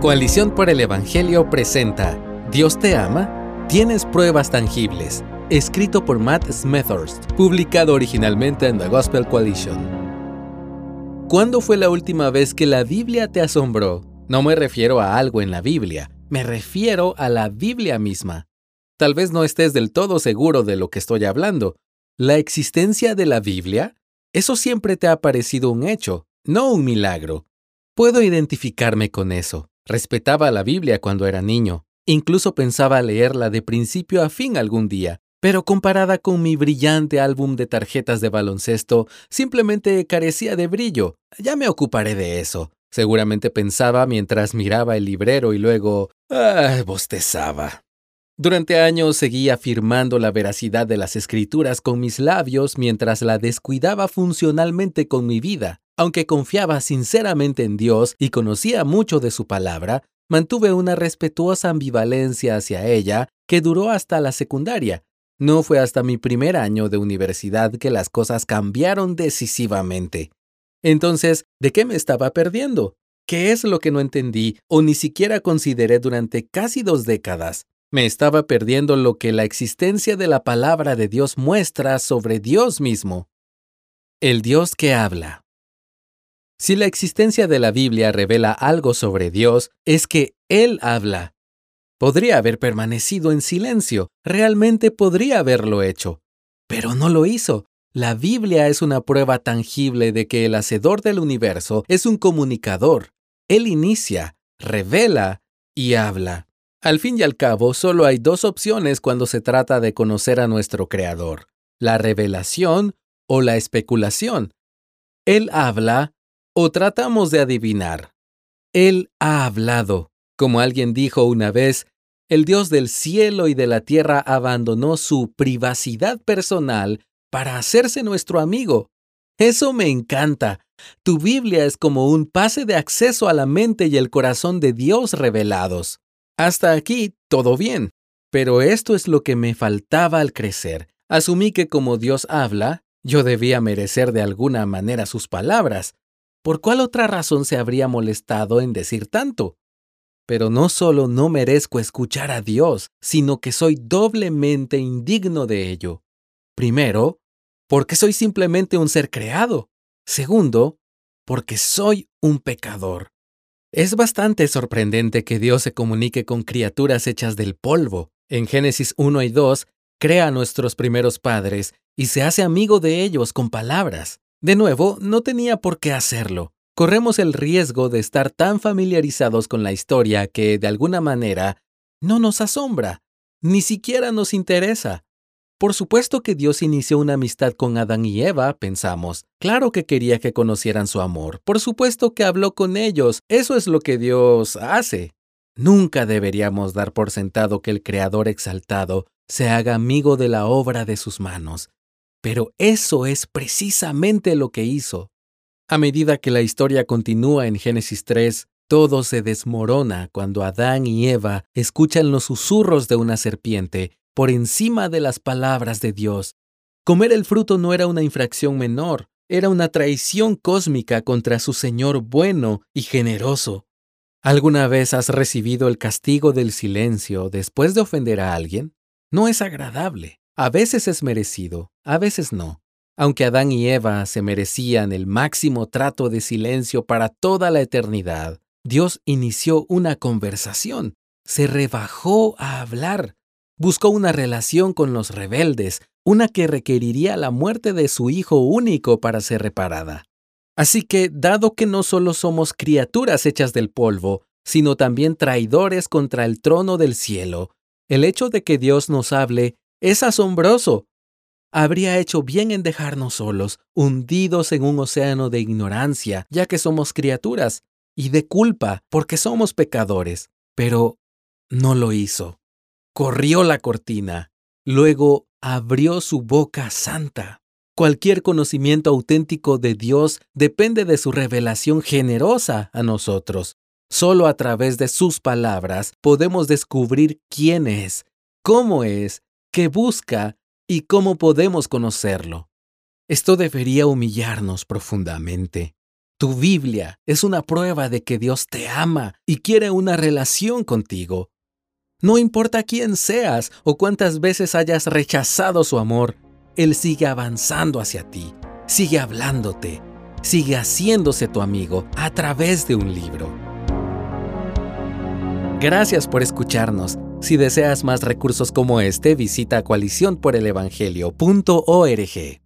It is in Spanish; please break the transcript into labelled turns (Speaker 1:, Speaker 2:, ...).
Speaker 1: Coalición por el Evangelio presenta ¿Dios te ama? ¿Tienes pruebas tangibles? Escrito por Matt Smethurst, publicado originalmente en The Gospel Coalition. ¿Cuándo fue la última vez que la Biblia te asombró? No me refiero a algo en la Biblia, me refiero a la Biblia misma. Tal vez no estés del todo seguro de lo que estoy hablando. ¿La existencia de la Biblia? Eso siempre te ha parecido un hecho, no un milagro. Puedo identificarme con eso. Respetaba la Biblia cuando era niño. Incluso pensaba leerla de principio a fin algún día, pero comparada con mi brillante álbum de tarjetas de baloncesto, simplemente carecía de brillo. Ya me ocuparé de eso. Seguramente pensaba mientras miraba el librero y luego... ¡Ah! bostezaba. Durante años seguí afirmando la veracidad de las escrituras con mis labios mientras la descuidaba funcionalmente con mi vida. Aunque confiaba sinceramente en Dios y conocía mucho de su palabra, mantuve una respetuosa ambivalencia hacia ella que duró hasta la secundaria. No fue hasta mi primer año de universidad que las cosas cambiaron decisivamente. Entonces, ¿de qué me estaba perdiendo? ¿Qué es lo que no entendí o ni siquiera consideré durante casi dos décadas? Me estaba perdiendo lo que la existencia de la palabra de Dios muestra sobre Dios mismo. El Dios que habla. Si la existencia de la Biblia revela algo sobre Dios, es que Él habla. Podría haber permanecido en silencio, realmente podría haberlo hecho, pero no lo hizo. La Biblia es una prueba tangible de que el Hacedor del universo es un comunicador. Él inicia, revela y habla. Al fin y al cabo, solo hay dos opciones cuando se trata de conocer a nuestro Creador, la revelación o la especulación. Él habla o tratamos de adivinar. Él ha hablado. Como alguien dijo una vez, el Dios del cielo y de la tierra abandonó su privacidad personal para hacerse nuestro amigo. Eso me encanta. Tu Biblia es como un pase de acceso a la mente y el corazón de Dios revelados. Hasta aquí, todo bien. Pero esto es lo que me faltaba al crecer. Asumí que como Dios habla, yo debía merecer de alguna manera sus palabras, ¿Por cuál otra razón se habría molestado en decir tanto? Pero no solo no merezco escuchar a Dios, sino que soy doblemente indigno de ello. Primero, porque soy simplemente un ser creado. Segundo, porque soy un pecador. Es bastante sorprendente que Dios se comunique con criaturas hechas del polvo. En Génesis 1 y 2, crea a nuestros primeros padres y se hace amigo de ellos con palabras. De nuevo, no tenía por qué hacerlo. Corremos el riesgo de estar tan familiarizados con la historia que, de alguna manera, no nos asombra, ni siquiera nos interesa. Por supuesto que Dios inició una amistad con Adán y Eva, pensamos. Claro que quería que conocieran su amor. Por supuesto que habló con ellos. Eso es lo que Dios hace. Nunca deberíamos dar por sentado que el Creador exaltado se haga amigo de la obra de sus manos. Pero eso es precisamente lo que hizo. A medida que la historia continúa en Génesis 3, todo se desmorona cuando Adán y Eva escuchan los susurros de una serpiente por encima de las palabras de Dios. Comer el fruto no era una infracción menor, era una traición cósmica contra su Señor bueno y generoso. ¿Alguna vez has recibido el castigo del silencio después de ofender a alguien? No es agradable. A veces es merecido, a veces no. Aunque Adán y Eva se merecían el máximo trato de silencio para toda la eternidad, Dios inició una conversación, se rebajó a hablar, buscó una relación con los rebeldes, una que requeriría la muerte de su Hijo único para ser reparada. Así que, dado que no solo somos criaturas hechas del polvo, sino también traidores contra el trono del cielo, el hecho de que Dios nos hable es asombroso. Habría hecho bien en dejarnos solos, hundidos en un océano de ignorancia, ya que somos criaturas, y de culpa, porque somos pecadores. Pero no lo hizo. Corrió la cortina. Luego abrió su boca santa. Cualquier conocimiento auténtico de Dios depende de su revelación generosa a nosotros. Solo a través de sus palabras podemos descubrir quién es, cómo es qué busca y cómo podemos conocerlo. Esto debería humillarnos profundamente. Tu Biblia es una prueba de que Dios te ama y quiere una relación contigo. No importa quién seas o cuántas veces hayas rechazado su amor, Él sigue avanzando hacia ti, sigue hablándote, sigue haciéndose tu amigo a través de un libro. Gracias por escucharnos. Si deseas más recursos como este, visita coaliciónporelevangelio.org.